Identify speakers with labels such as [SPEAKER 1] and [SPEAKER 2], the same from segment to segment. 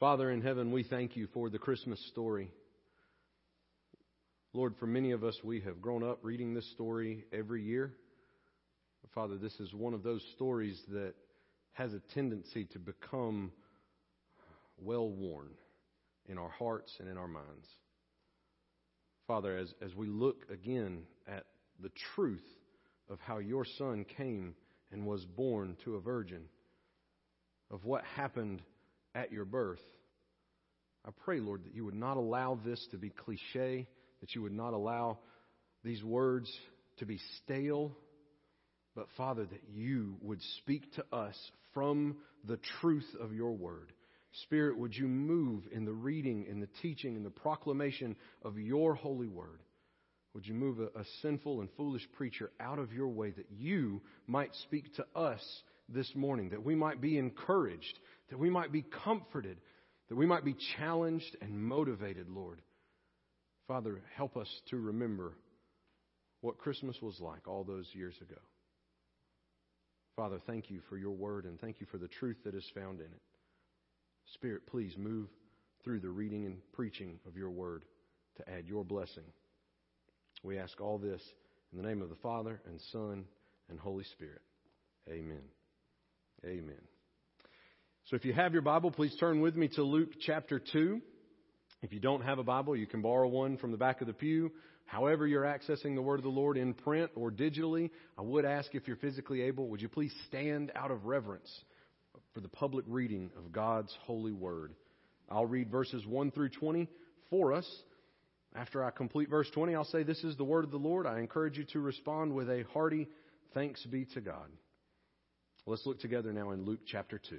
[SPEAKER 1] Father in heaven, we thank you for the Christmas story. Lord, for many of us, we have grown up reading this story every year. Father, this is one of those stories that has a tendency to become well worn in our hearts and in our minds. Father, as, as we look again at the truth of how your Son came and was born to a virgin, of what happened at your birth, I pray, Lord, that you would not allow this to be cliche, that you would not allow these words to be stale, but Father, that you would speak to us from the truth of your word. Spirit, would you move in the reading, in the teaching, in the proclamation of your holy word? Would you move a, a, sinful and foolish preacher out of your way that you might speak to us this morning, that we might be encouraged, that we might be comforted, that we might be challenged and motivated, Lord. Father, help us to remember what Christmas was like all those years ago. Father, thank you for your word and thank you for the truth that is found in it. Spirit, please move through the reading and preaching of your word to add your blessing. We ask all this in the name of the Father and Son and Holy Spirit. Amen. Amen. So if you have your Bible, please turn with me to Luke chapter 2. If you don't have a Bible, you can borrow one from the back of the pew. However, you're accessing the Word of the Lord in print or digitally, I would ask if you're physically able, would you please stand out of reverence for the public reading of God's holy Word? I'll read verses 1 through 20 for us. After I complete verse 20, I'll say, This is the Word of the Lord. I encourage you to respond with a hearty thanks be to God. Let's look together now in Luke chapter 2.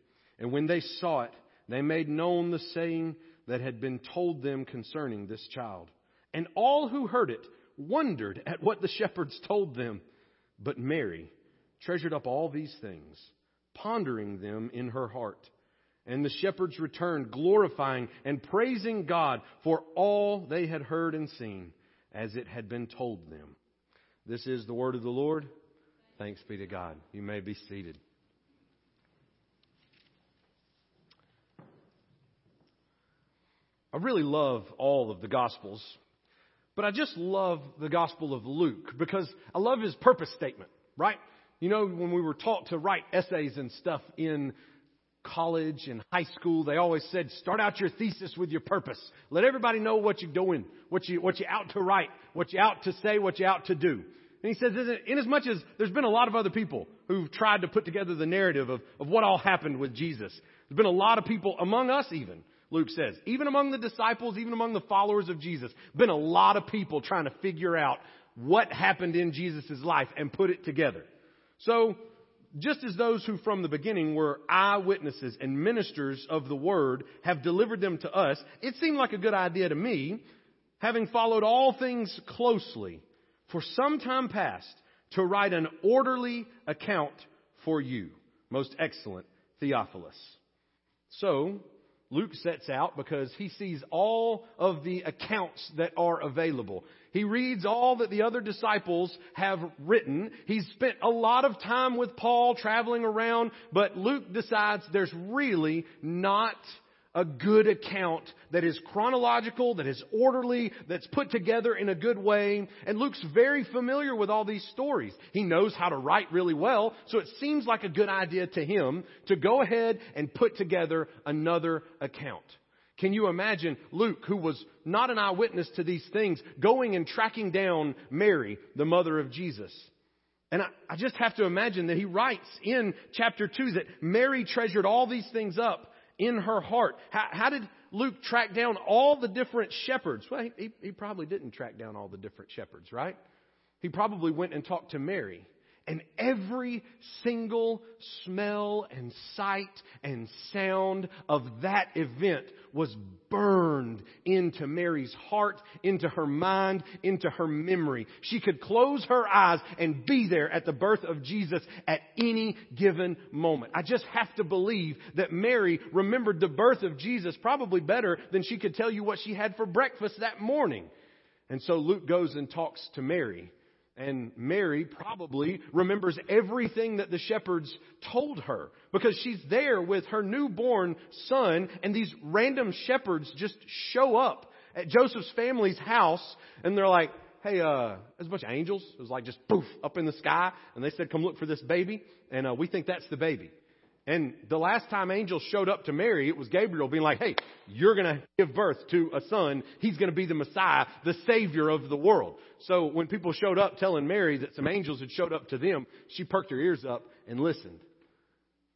[SPEAKER 1] And when they saw it, they made known the saying that had been told them concerning this child. And all who heard it wondered at what the shepherds told them. But Mary treasured up all these things, pondering them in her heart. And the shepherds returned, glorifying and praising God for all they had heard and seen, as it had been told them. This is the word of the Lord. Thanks be to God. You may be seated. I really love all of the Gospels, but I just love the Gospel of Luke because I love his purpose statement, right? You know, when we were taught to write essays and stuff in college and high school, they always said, start out your thesis with your purpose. Let everybody know what you're doing, what you, what you're out to write, what you're out to say, what you're out to do. And he says, in as much as there's been a lot of other people who've tried to put together the narrative of, of what all happened with Jesus, there's been a lot of people among us even Luke says. Even among the disciples, even among the followers of Jesus, been a lot of people trying to figure out what happened in Jesus' life and put it together. So, just as those who from the beginning were eyewitnesses and ministers of the word have delivered them to us, it seemed like a good idea to me, having followed all things closely for some time past, to write an orderly account for you, most excellent Theophilus. So, Luke sets out because he sees all of the accounts that are available. He reads all that the other disciples have written. He's spent a lot of time with Paul traveling around, but Luke decides there's really not a good account that is chronological, that is orderly, that's put together in a good way. And Luke's very familiar with all these stories. He knows how to write really well, so it seems like a good idea to him to go ahead and put together another account. Can you imagine Luke, who was not an eyewitness to these things, going and tracking down Mary, the mother of Jesus? And I, I, just have to imagine that he writes in chapter 2 that Mary treasured all these things up in her heart. How, how did Luke track down all the different shepherds? Well, he, he probably didn't track down all the different shepherds, right? He probably went and talked to Mary. And every single smell and sight and sound of that event was burned into Mary's heart, into her mind, into her memory. She could close her eyes and be there at the birth of Jesus at any given moment. I just have to believe that Mary remembered the birth of Jesus probably better than she could tell you what she had for breakfast that morning. And so Luke goes and talks to Mary and Mary probably remembers everything that the shepherds told her because she's there with her newborn son and these random shepherds just show up at Joseph's family's house and they're like, hey, uh, there's a bunch of angels. It was like just poof up in the sky and they said, come look for this baby and uh, we think that's the baby. And the last time angels showed up to Mary, it was Gabriel being like, hey, you're going to give birth to a son. He's going to be the Messiah, the Savior of the world. So when people showed up telling Mary that some angels had showed up to them, she perked her ears up and listened.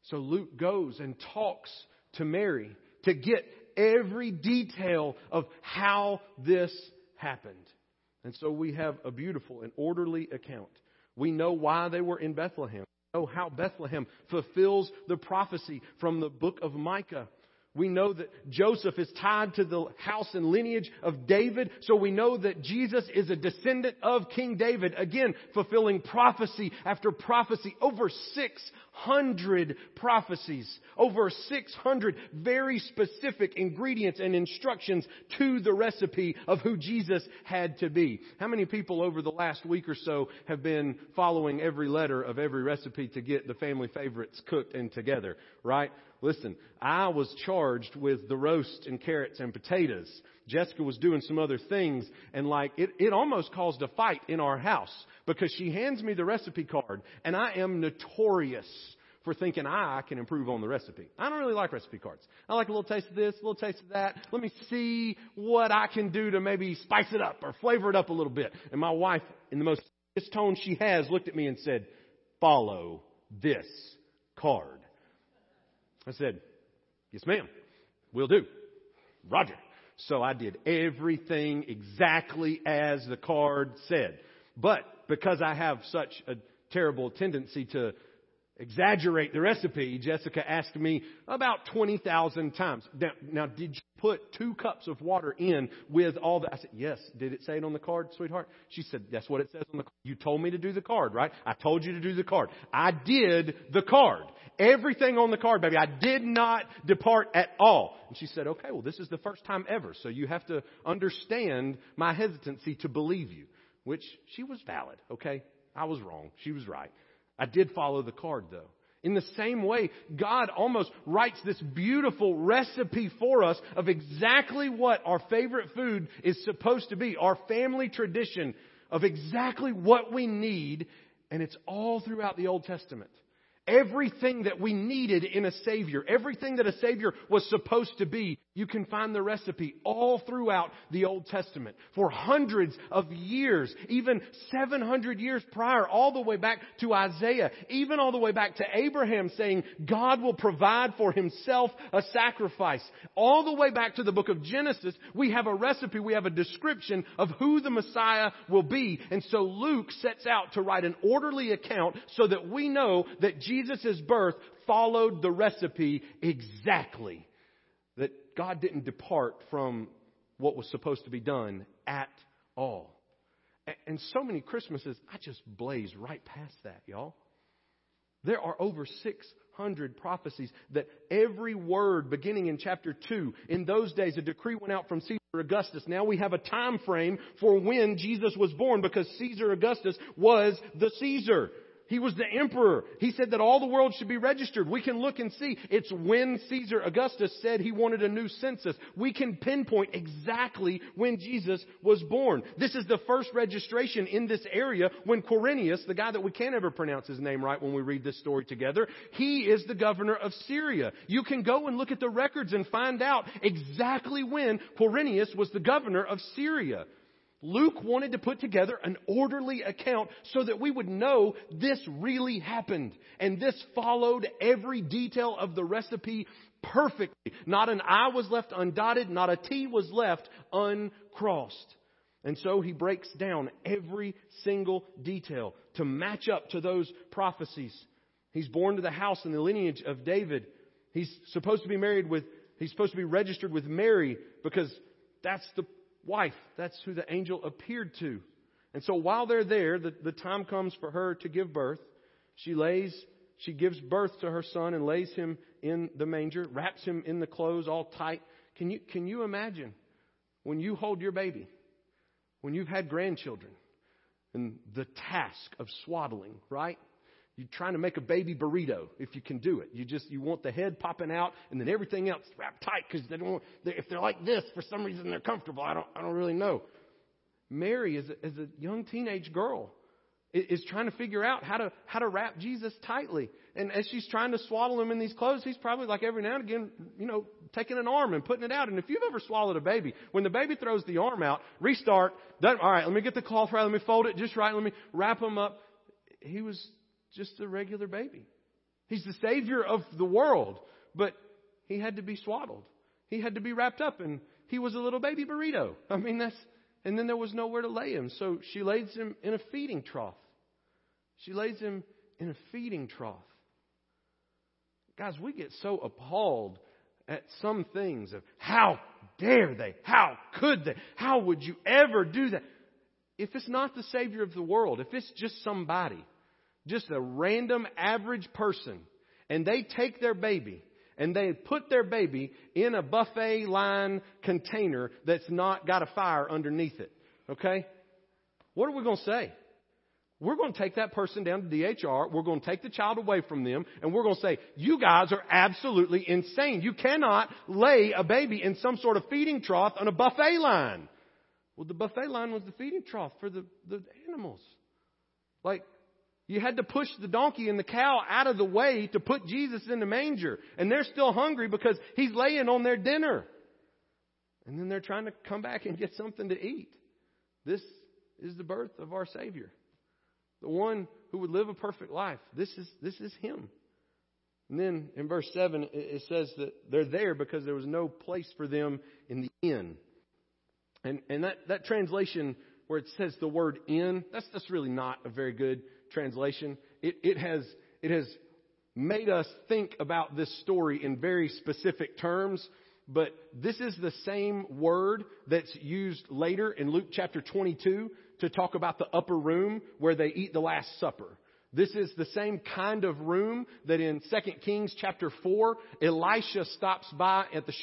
[SPEAKER 1] So Luke goes and talks to Mary to get every detail of how this happened. And so we have a beautiful and orderly account. We know why they were in Bethlehem Oh, how Bethlehem fulfills the prophecy from the book of Micah. We know that Joseph is tied to the house and lineage of David, so we know that Jesus is a descendant of King David. Again, fulfilling prophecy after prophecy. Over 600 prophecies. Over 600 very specific ingredients and instructions to the recipe of who Jesus had to be. How many people over the last week or so have been following every letter of every recipe to get the family favorites cooked and together, right? Listen, I was charged with the roast and carrots and potatoes. Jessica was doing some other things and like it, it almost caused a fight in our house because she hands me the recipe card and I am notorious for thinking I can improve on the recipe. I don't really like recipe cards. I like a little taste of this, a little taste of that. Let me see what I can do to maybe spice it up or flavor it up a little bit. And my wife, in the most tone she has, looked at me and said, follow this card. I said, Yes, ma'am. We'll do. Roger. So I did everything exactly as the card said. But because I have such a terrible tendency to exaggerate the recipe, Jessica asked me about 20,000 times. Now, now, did you put two cups of water in with all that? I said, yes. Did it say it on the card, sweetheart? She said, that's what it says on the card. You told me to do the card, right? I told you to do the card. I did the card. Everything on the card, baby. I did not depart at all. And she said, okay, well, this is the first time ever. So you have to understand my hesitancy to believe you, which she was valid. Okay. I was wrong. She was right. I did follow the card though. In the same way, God almost writes this beautiful recipe for us of exactly what our favorite food is supposed to be, our family tradition of exactly what we need, and it's all throughout the Old Testament. Everything that we needed in a Savior, everything that a Savior was supposed to be, You can find the recipe all throughout the Old Testament for hundreds of years, even 700 years prior, all the way back to Isaiah, even all the way back to Abraham saying God will provide for himself a sacrifice. All the way back to the book of Genesis, we have a recipe, we have a description of who the Messiah will be. And so Luke sets out to write an orderly account so that we know that Jesus' birth followed the recipe exactly. God didn't depart from what was supposed to be done at all. And so many Christmases, I just blaze right past that, y'all. There are over 600 prophecies that every word beginning in chapter 2, in those days a decree went out from Caesar Augustus. Now we have a time frame for when Jesus was born because Caesar Augustus was the Caesar. He was the emperor. He said that all the world should be registered. We can look and see. It's when Caesar Augustus said he wanted a new census. We can pinpoint exactly when Jesus was born. This is the first registration in this area when Quirinius, the guy that we can't ever pronounce his name right when we read this story together, he is the governor of Syria. You can go and look at the records and find out exactly when Quirinius was the governor of Syria. Luke wanted to put together an orderly account so that we would know this really happened. And this followed every detail of the recipe perfectly. Not an I was left undotted, not a T was left uncrossed. And so he breaks down every single detail to match up to those prophecies. He's born to the house and the lineage of David. He's supposed to be married with, he's supposed to be registered with Mary because that's the wife. That's who the angel appeared to. And so while they're there, the, the time comes for her to give birth. She lays, she gives birth to her son and lays him in the manger, wraps him in the clothes all tight. Can you, can you imagine when you hold your baby, when you've had grandchildren, and the task of swaddling, right? You're trying to make a baby burrito if you can do it. You just you want the head popping out and then everything else wrapped tight because they don't. They, if they're like this for some reason they're comfortable. I don't I don't really know. Mary, as a, as a young teenage girl, is trying to figure out how to how to wrap Jesus tightly. And as she's trying to swaddle him in these clothes, he's probably like every now and again, you know, taking an arm and putting it out. And if you've ever swallowed a baby, when the baby throws the arm out, restart. All right, let me get the cloth right. Let me fold it just right. Let me wrap him up. He was just a regular baby. He's the Savior of the world, but he had to be swaddled. He had to be wrapped up, and he was a little baby burrito. I mean, that's, and then there was nowhere to lay him. So she lays him in a feeding trough. She lays him in a feeding trough. Guys, we get so appalled at some things of how dare they? How could they? How would you ever do that? If it's not the Savior of the world, if it's just somebody, just a random average person, and they take their baby and they put their baby in a buffet line container that's not got a fire underneath it. Okay? What are we going to say? We're going to take that person down to DHR. We're going to take the child away from them and we're going to say, you guys are absolutely insane. You cannot lay a baby in some sort of feeding trough on a buffet line. Well, the buffet line was the feeding trough for the, the animals. Like, you had to push the donkey and the cow out of the way to put Jesus in the manger. And they're still hungry because he's laying on their dinner. And then they're trying to come back and get something to eat. This is the birth of our Savior. The one who would live a perfect life. This is, this is Him. And then in verse 7, it says that they're there because there was no place for them in the inn. And, and that, that translation where it says the word inn, that's, that's really not a very good translation, it, it, has, it has made us think about this story in very specific terms. But this is the same word that's used later in Luke chapter 22 to talk about the upper room where they eat the Last Supper. This is the same kind of room that in 2 Kings chapter 4, Elisha stops by at the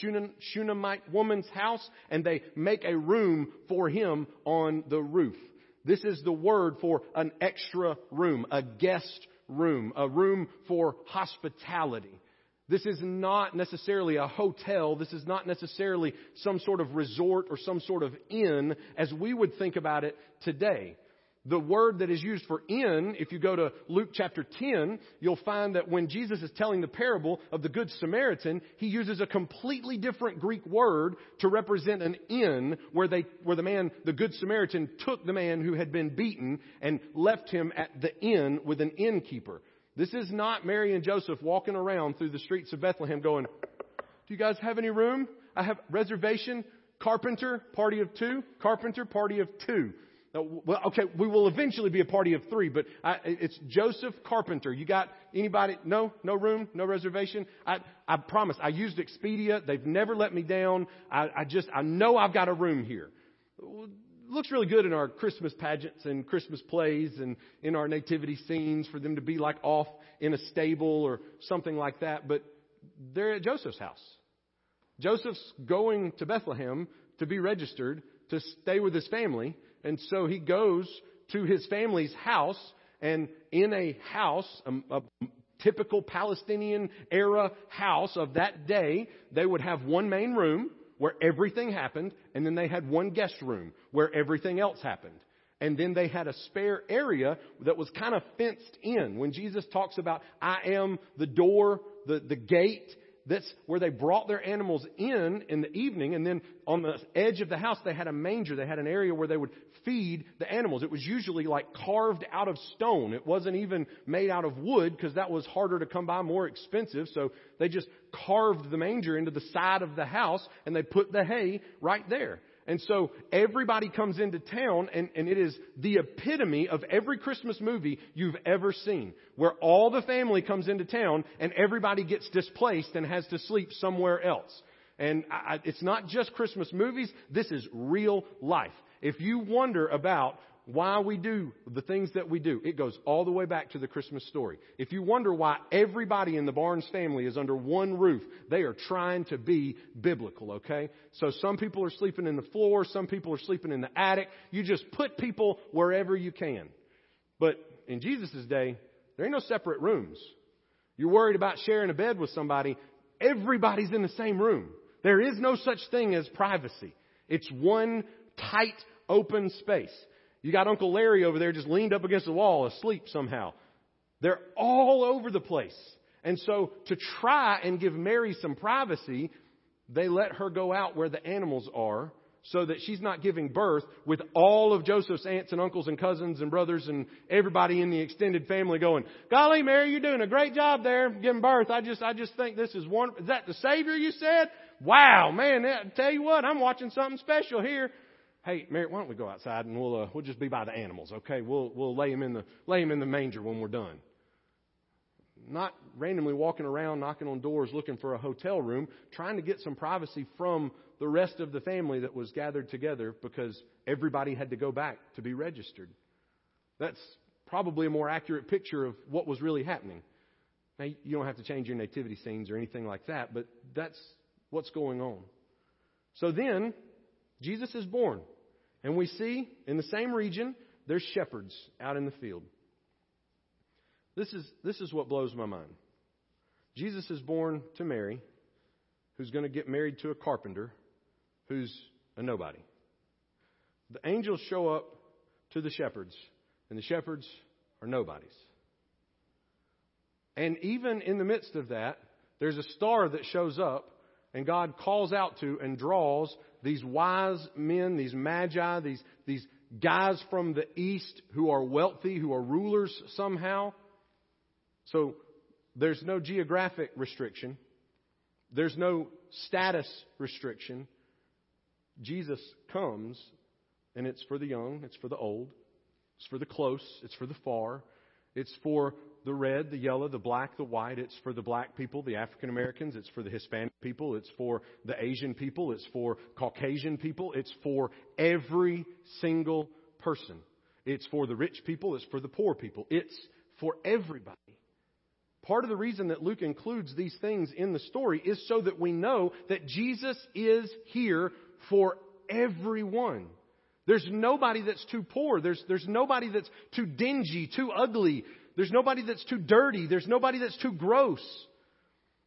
[SPEAKER 1] Shunammite woman's house and they make a room for him on the roof. This is the word for an extra room, a guest room, a room for hospitality. This is not necessarily a hotel. This is not necessarily some sort of resort or some sort of inn as we would think about it today. The word that is used for in, if you go to Luke chapter 10, you'll find that when Jesus is telling the parable of the Good Samaritan, he uses a completely different Greek word to represent an inn where they, where the man, the Good Samaritan, took the man who had been beaten and left him at the inn with an innkeeper. This is not Mary and Joseph walking around through the streets of Bethlehem going, do you guys have any room? I have reservation. Carpenter, party of two. Carpenter, party of two. Well, okay, we will eventually be a party of three, but I, it's Joseph Carpenter. You got anybody? No, no room, no reservation. I, I promise. I used Expedia. They've never let me down. I, I just, I know I've got a room here. Looks really good in our Christmas pageants and Christmas plays and in our nativity scenes for them to be like off in a stable or something like that. But they're at Joseph's house. Joseph's going to Bethlehem to be registered to stay with his family. And so he goes to his family's house, and in a house, a, a typical Palestinian era house of that day, they would have one main room where everything happened, and then they had one guest room where everything else happened. And then they had a spare area that was kind of fenced in. When Jesus talks about, I am the door, the, the gate, that's where they brought their animals in in the evening, and then on the edge of the house they had a manger. They had an area where they would feed the animals. It was usually like carved out of stone. It wasn't even made out of wood because that was harder to come by, more expensive. So they just carved the manger into the side of the house and they put the hay right there. And so everybody comes into town, and, and it is the epitome of every Christmas movie you've ever seen, where all the family comes into town and everybody gets displaced and has to sleep somewhere else. And I, it's not just Christmas movies, this is real life. If you wonder about why we do the things that we do. It goes all the way back to the Christmas story. If you wonder why everybody in the Barnes family is under one roof, they are trying to be biblical, okay? So some people are sleeping in the floor, some people are sleeping in the attic. You just put people wherever you can. But in Jesus' day, there ain't no separate rooms. You're worried about sharing a bed with somebody, everybody's in the same room. There is no such thing as privacy. It's one tight, open space. You got Uncle Larry over there just leaned up against the wall asleep somehow. They're all over the place. And so to try and give Mary some privacy, they let her go out where the animals are so that she's not giving birth with all of Joseph's aunts and uncles and cousins and brothers and everybody in the extended family going, golly, Mary, you're doing a great job there giving birth. I just, I just think this is one, is that the Savior you said? Wow, man, I tell you what, I'm watching something special here hey, Mary, why don't we go outside and we'll uh, we'll just be by the animals, okay? We'll we'll lay him in the lay him in the manger when we're done. Not randomly walking around knocking on doors looking for a hotel room, trying to get some privacy from the rest of the family that was gathered together because everybody had to go back to be registered. That's probably a more accurate picture of what was really happening. Now, you don't have to change your nativity scenes or anything like that, but that's what's going on. So then, Jesus is born. And we see in the same region, there's shepherds out in the field. This is, this is what blows my mind. Jesus is born to Mary, who's going to get married to a carpenter who's a nobody. The angels show up to the shepherds, and the shepherds are nobodies. And even in the midst of that, there's a star that shows up, and God calls out to and draws these wise men, these magi, these, these guys from the east who are wealthy, who are rulers somehow. So there's no geographic restriction. There's no status restriction. Jesus comes, and it's for the young, it's for the old, it's for the close, it's for the far, it's for the red, the yellow, the black, the white. It's for the black people, the African Americans. It's for the Hispanic people. It's for the Asian people. It's for Caucasian people. It's for every single person. It's for the rich people. It's for the poor people. It's for everybody. Part of the reason that Luke includes these things in the story is so that we know that Jesus is here for everyone. There's nobody that's too poor. There's, there's nobody that's too dingy, too ugly, there's nobody that's too dirty. There's nobody that's too gross.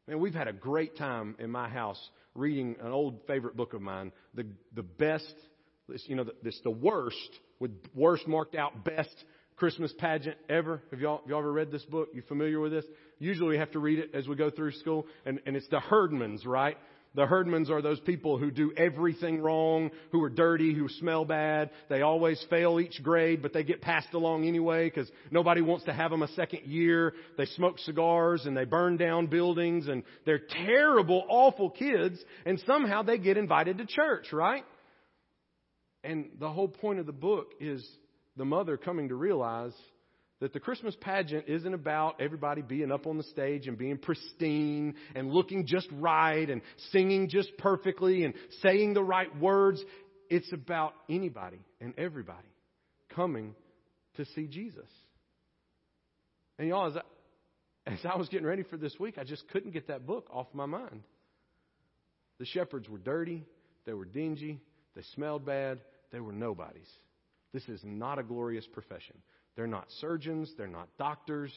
[SPEAKER 1] Man, we've had a great time in my house reading an old favorite book of mine, the, the best you know, it's the worst with worst marked out best Christmas pageant ever. Have y'all, have y'all ever read this book? You familiar with this? Usually we have to read it as we go through school, and, and it's the Herdmans, right? The Herdmans are those people who do everything wrong, who are dirty, who smell bad. They always fail each grade, but they get passed along anyway because nobody wants to have them a second year. They smoke cigars and they burn down buildings and they're terrible, awful kids and somehow they get invited to church, right? And the whole point of the book is the mother coming to realize that the Christmas pageant isn't about everybody being up on the stage and being pristine and looking just right and singing just perfectly and saying the right words. It's about anybody and everybody coming to see Jesus. And y'all, as I, as I was getting ready for this week, I just couldn't get that book off my mind. The shepherds were dirty, they were dingy, they smelled bad, they were nobodies. This is not a glorious profession. They're not surgeons, they're not doctors,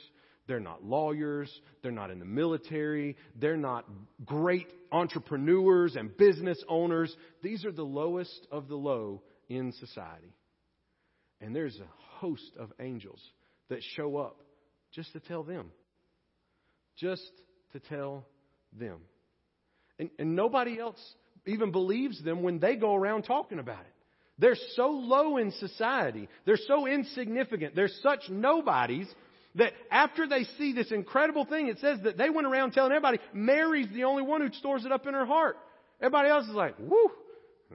[SPEAKER 1] they're not lawyers, they're not in the military, they're not great entrepreneurs and business owners. These are the lowest of the low in society. And there's a host of angels that show up just to tell them. Just to tell them. And, and nobody else even believes them when they go around talking about it. They're so low in society. They're so insignificant. They're such nobodies that after they see this incredible thing, it says that they went around telling everybody Mary's the only one who stores it up in her heart. Everybody else is like, whoo,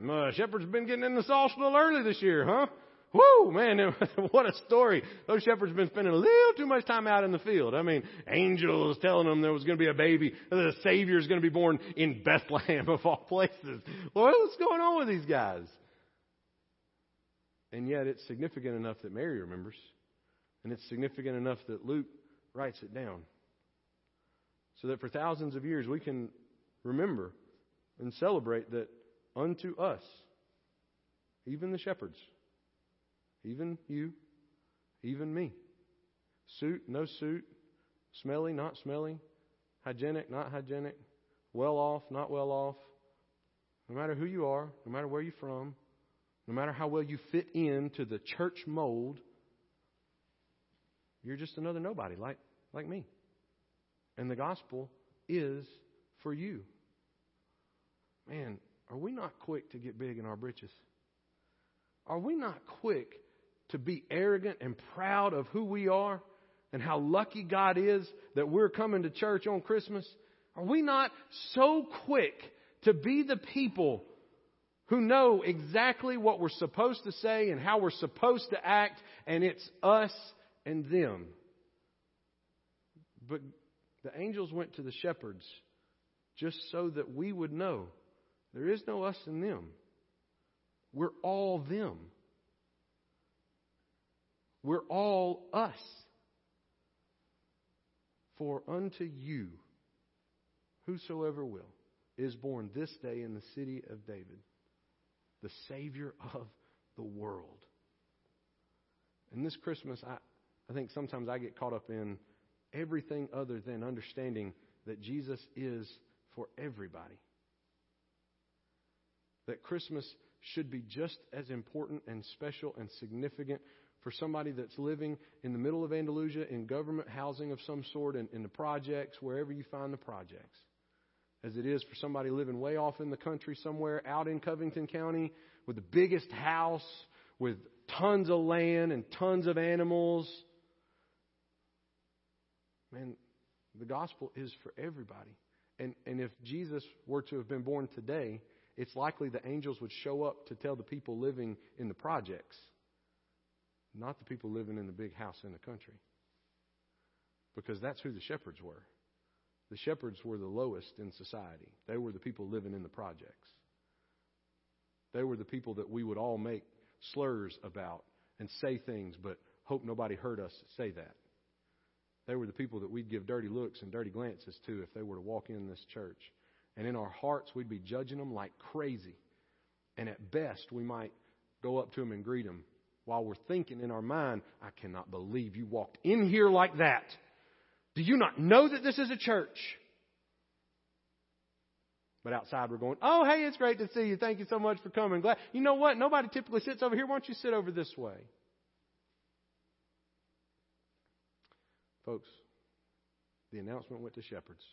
[SPEAKER 1] uh, Shepherd's been getting in the sauce a little early this year, huh? Whoo, man, what a story. Those shepherds been spending a little too much time out in the field. I mean, angels telling them there was going to be a baby, the Savior is going to be born in Bethlehem of all places. what's going on with these guys? And yet it's significant enough that Mary remembers. And it's significant enough that Luke writes it down. So that for thousands of years we can remember and celebrate that unto us, even the shepherds, even you, even me, suit, no suit, smelly, not smelly, hygienic, not hygienic, well off, not well off, no matter who you are, no matter where you're from, no matter how well you fit into the church mold, you're just another nobody like, like me. And the gospel is for you. Man, are we not quick to get big in our britches? Are we not quick to be arrogant and proud of who we are and how lucky God is that we're coming to church on Christmas? Are we not so quick to be the people who know exactly what we're supposed to say and how we're supposed to act, and it's us and them. But the angels went to the shepherds just so that we would know there is no us and them. We're all them. We're all us. For unto you, whosoever will, is born this day in the city of David the Savior of the world. And this Christmas, I, I think sometimes I get caught up in everything other than understanding that Jesus is for everybody. That Christmas should be just as important and special and significant for somebody that's living in the middle of Andalusia in government housing of some sort, in, in the projects, wherever you find the projects as it is for somebody living way off in the country somewhere out in Covington County with the biggest house, with tons of land and tons of animals. Man, the gospel is for everybody. And, and if Jesus were to have been born today, it's likely the angels would show up to tell the people living in the projects, not the people living in the big house in the country. Because that's who the shepherds were. The shepherds were the lowest in society. They were the people living in the projects. They were the people that we would all make slurs about and say things, but hope nobody heard us say that. They were the people that we'd give dirty looks and dirty glances to if they were to walk in this church. And in our hearts, we'd be judging them like crazy. And at best, we might go up to them and greet them while we're thinking in our mind, I cannot believe you walked in here like that. Do you not know that this is a church? But outside we're going, oh, hey, it's great to see you. Thank you so much for coming. Glad. You know what? Nobody typically sits over here. Why don't you sit over this way? Folks, the announcement went to shepherds.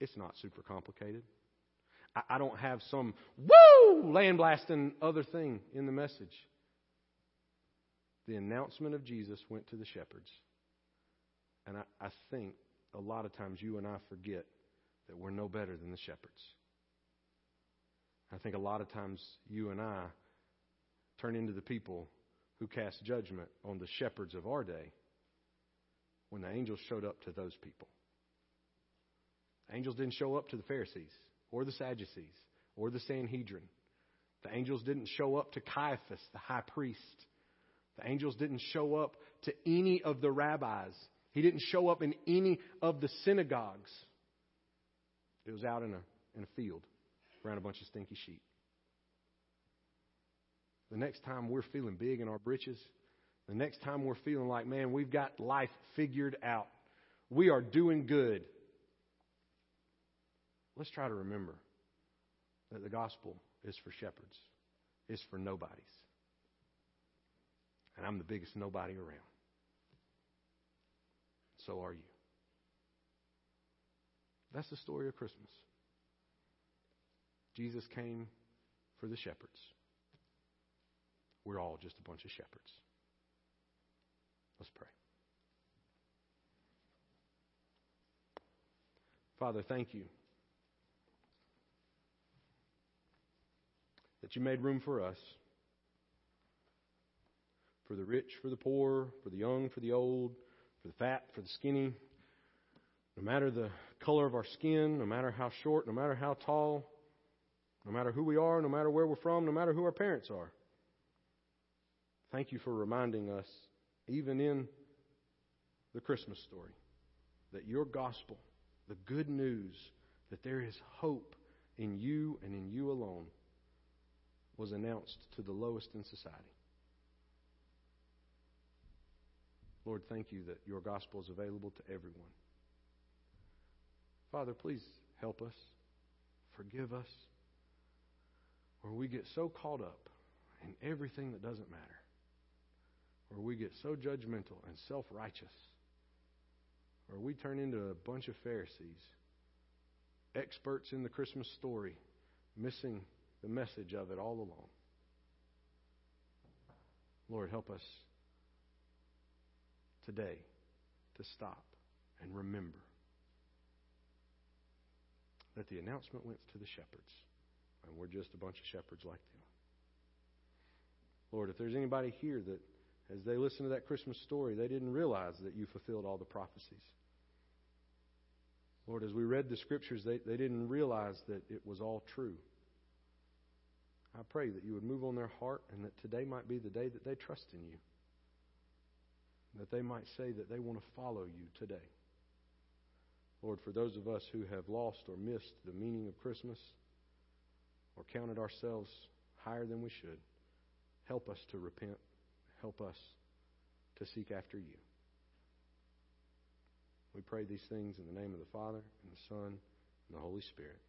[SPEAKER 1] It's not super complicated. I, I don't have some woo land blasting other thing in the message. The announcement of Jesus went to the shepherds. And I, I think a lot of times you and I forget that we're no better than the shepherds. I think a lot of times you and I turn into the people who cast judgment on the shepherds of our day when the angels showed up to those people. angels didn't show up to the Pharisees or the Sadducees or the Sanhedrin. The angels didn't show up to Caiaphas, the high priest. The angels didn't show up to any of the rabbis. He didn't show up in any of the synagogues. It was out in a, in a field around a bunch of stinky sheep. The next time we're feeling big in our britches, the next time we're feeling like, man, we've got life figured out, we are doing good, let's try to remember that the gospel is for shepherds, it's for nobodies. And I'm the biggest nobody around. So are you. That's the story of Christmas. Jesus came for the shepherds. We're all just a bunch of shepherds. Let's pray. Father, thank you that you made room for us, for the rich, for the poor, for the young, for the old, for the fat, for the skinny, no matter the color of our skin, no matter how short, no matter how tall, no matter who we are, no matter where we're from, no matter who our parents are. Thank you for reminding us, even in the Christmas story, that your gospel, the good news that there is hope in you and in you alone, was announced to the lowest in society. Lord, thank you that your gospel is available to everyone. Father, please help us, forgive us, where we get so caught up in everything that doesn't matter, where we get so judgmental and self righteous, where we turn into a bunch of Pharisees, experts in the Christmas story, missing the message of it all along. Lord, help us today to stop and remember that the announcement went to the shepherds, and we're just a bunch of shepherds like them. Lord, if there's anybody here that, as they listen to that Christmas story, they didn't realize that you fulfilled all the prophecies. Lord, as we read the scriptures, they, they didn't realize that it was all true. I pray that you would move on their heart and that today might be the day that they trust in you. That they might say that they want to follow you today. Lord, for those of us who have lost or missed the meaning of Christmas or counted ourselves higher than we should, help us to repent. Help us to seek after you. We pray these things in the name of the Father, and the Son, and the Holy Spirit.